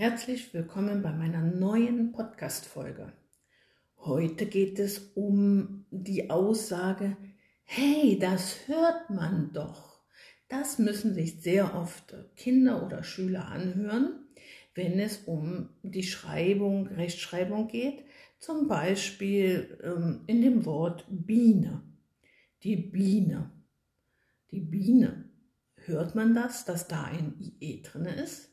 Herzlich willkommen bei meiner neuen Podcast-Folge. Heute geht es um die Aussage, hey, das hört man doch. Das müssen sich sehr oft Kinder oder Schüler anhören, wenn es um die Schreibung, Rechtschreibung geht, zum Beispiel ähm, in dem Wort Biene. Die Biene. Die Biene. Hört man das, dass da ein IE drin ist?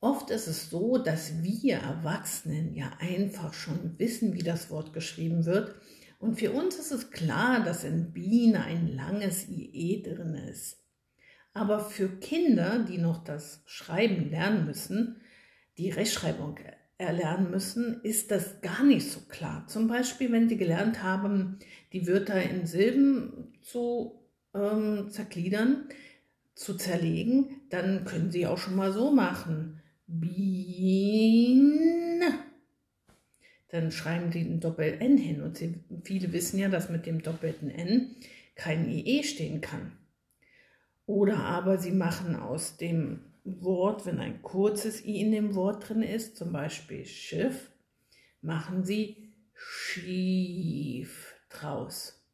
Oft ist es so, dass wir Erwachsenen ja einfach schon wissen, wie das Wort geschrieben wird. Und für uns ist es klar, dass in Biene ein langes IE drin ist. Aber für Kinder, die noch das Schreiben lernen müssen, die Rechtschreibung erlernen müssen, ist das gar nicht so klar. Zum Beispiel, wenn sie gelernt haben, die Wörter in Silben zu ähm, zergliedern, zu zerlegen, dann können sie auch schon mal so machen. Biene. Dann schreiben die ein Doppel-N hin. Und sie, viele wissen ja, dass mit dem doppelten N kein IE stehen kann. Oder aber sie machen aus dem Wort, wenn ein kurzes I in dem Wort drin ist, zum Beispiel Schiff, machen sie schief draus.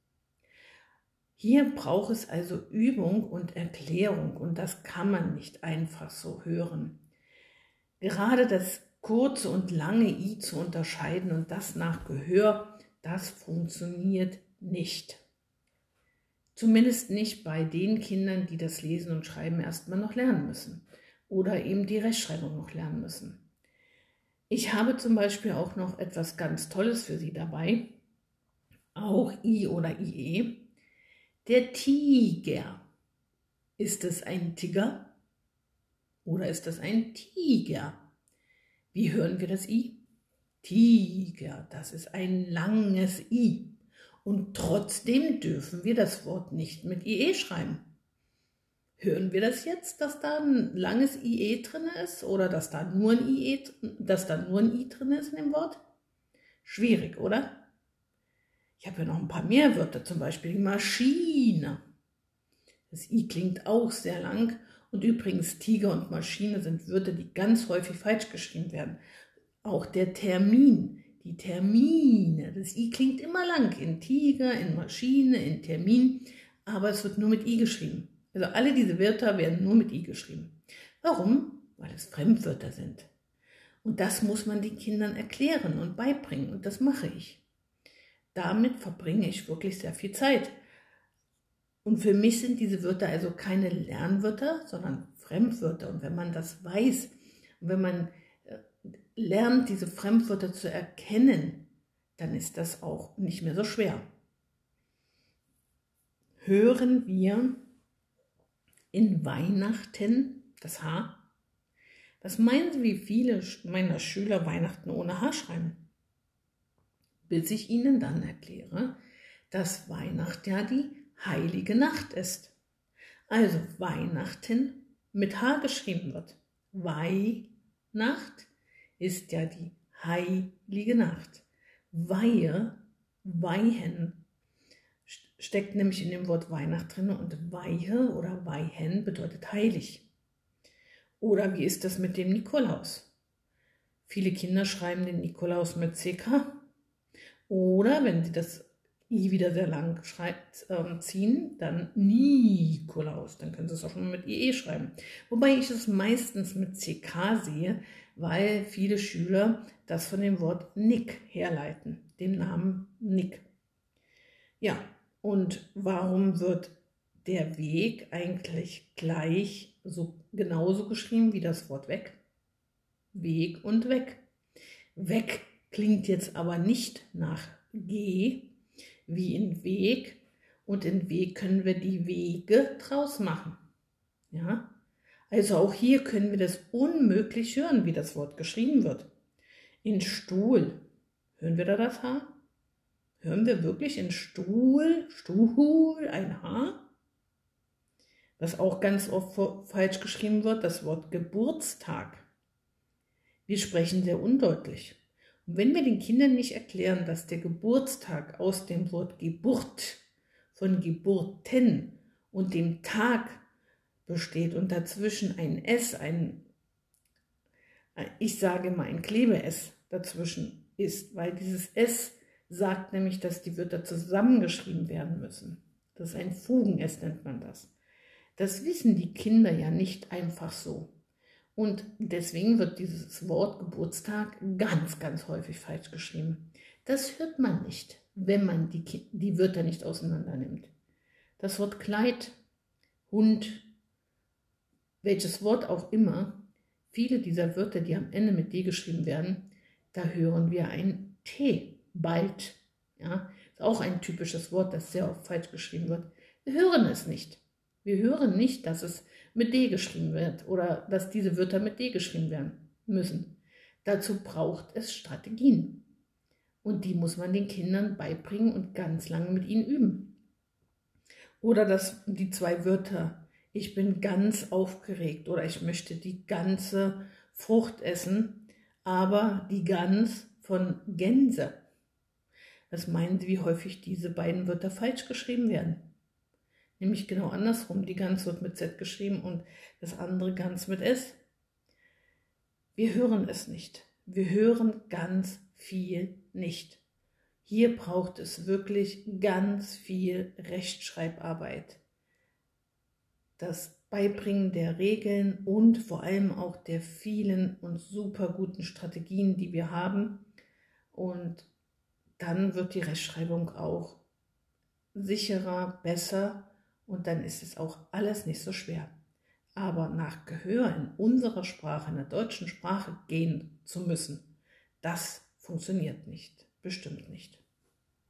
Hier braucht es also Übung und Erklärung und das kann man nicht einfach so hören. Gerade das kurze und lange I zu unterscheiden und das nach Gehör, das funktioniert nicht. Zumindest nicht bei den Kindern, die das Lesen und Schreiben erstmal noch lernen müssen oder eben die Rechtschreibung noch lernen müssen. Ich habe zum Beispiel auch noch etwas ganz Tolles für Sie dabei, auch I oder IE. Der Tiger. Ist es ein Tiger? Oder ist das ein Tiger? Wie hören wir das I? Tiger, das ist ein langes I. Und trotzdem dürfen wir das Wort nicht mit IE schreiben. Hören wir das jetzt, dass da ein langes IE drin ist oder dass da nur ein IE, dass da nur ein I drin ist in dem Wort? Schwierig, oder? Ich habe ja noch ein paar mehr Wörter, zum Beispiel Maschine. Das I klingt auch sehr lang und übrigens, Tiger und Maschine sind Wörter, die ganz häufig falsch geschrieben werden. Auch der Termin, die Termine, das I klingt immer lang in Tiger, in Maschine, in Termin, aber es wird nur mit I geschrieben. Also alle diese Wörter werden nur mit I geschrieben. Warum? Weil es Fremdwörter sind. Und das muss man den Kindern erklären und beibringen und das mache ich. Damit verbringe ich wirklich sehr viel Zeit. Und für mich sind diese Wörter also keine Lernwörter, sondern Fremdwörter. Und wenn man das weiß wenn man äh, lernt, diese Fremdwörter zu erkennen, dann ist das auch nicht mehr so schwer. Hören wir in Weihnachten das H? Was meinen Sie, wie viele meiner Schüler Weihnachten ohne H schreiben? Bis ich Ihnen dann erkläre, dass Weihnachten ja die heilige Nacht ist. Also Weihnachten mit H geschrieben wird. Weihnacht ist ja die heilige Nacht. Weihe, Weihen steckt nämlich in dem Wort Weihnacht drin und Weihe oder Weihen bedeutet heilig. Oder wie ist das mit dem Nikolaus? Viele Kinder schreiben den Nikolaus mit CK. Oder wenn sie das I wieder sehr lang schreibt, äh, ziehen, dann Nikolaus. Dann können Sie es auch schon mit IE schreiben. Wobei ich es meistens mit CK sehe, weil viele Schüler das von dem Wort Nick herleiten, dem Namen Nick. Ja, und warum wird der Weg eigentlich gleich so genauso geschrieben wie das Wort weg? Weg und weg. Weg klingt jetzt aber nicht nach G, wie in Weg und in Weg können wir die Wege draus machen. Ja? Also auch hier können wir das unmöglich hören, wie das Wort geschrieben wird. In Stuhl. Hören wir da das H? Hören wir wirklich in Stuhl, Stuhl ein H? Was auch ganz oft falsch geschrieben wird, das Wort Geburtstag. Wir sprechen sehr undeutlich. Und wenn wir den Kindern nicht erklären, dass der Geburtstag aus dem Wort Geburt von Geburten und dem Tag besteht und dazwischen ein S, ein, Ich sage mal ein Klebe-S dazwischen ist, weil dieses S sagt nämlich, dass die Wörter zusammengeschrieben werden müssen. Das ist ein Fugen-S nennt man das. Das wissen die Kinder ja nicht einfach so. Und deswegen wird dieses Wort Geburtstag ganz, ganz häufig falsch geschrieben. Das hört man nicht, wenn man die, die Wörter nicht auseinander nimmt. Das Wort Kleid, Hund, welches Wort auch immer, viele dieser Wörter, die am Ende mit D geschrieben werden, da hören wir ein T, bald. Ja, ist auch ein typisches Wort, das sehr oft falsch geschrieben wird. Wir hören es nicht. Wir hören nicht, dass es mit D geschrieben wird oder dass diese Wörter mit D geschrieben werden müssen. Dazu braucht es Strategien. Und die muss man den Kindern beibringen und ganz lange mit ihnen üben. Oder dass die zwei Wörter, ich bin ganz aufgeregt oder ich möchte die ganze Frucht essen, aber die Gans von Gänse. Was meinen Sie, wie häufig diese beiden Wörter falsch geschrieben werden? Nämlich genau andersrum. Die Gans wird mit Z geschrieben und das andere ganz mit S. Wir hören es nicht. Wir hören ganz viel nicht. Hier braucht es wirklich ganz viel Rechtschreibarbeit. Das Beibringen der Regeln und vor allem auch der vielen und super guten Strategien, die wir haben. Und dann wird die Rechtschreibung auch sicherer, besser und dann ist es auch alles nicht so schwer. Aber nach Gehör in unserer Sprache, in der deutschen Sprache gehen zu müssen, das funktioniert nicht, bestimmt nicht.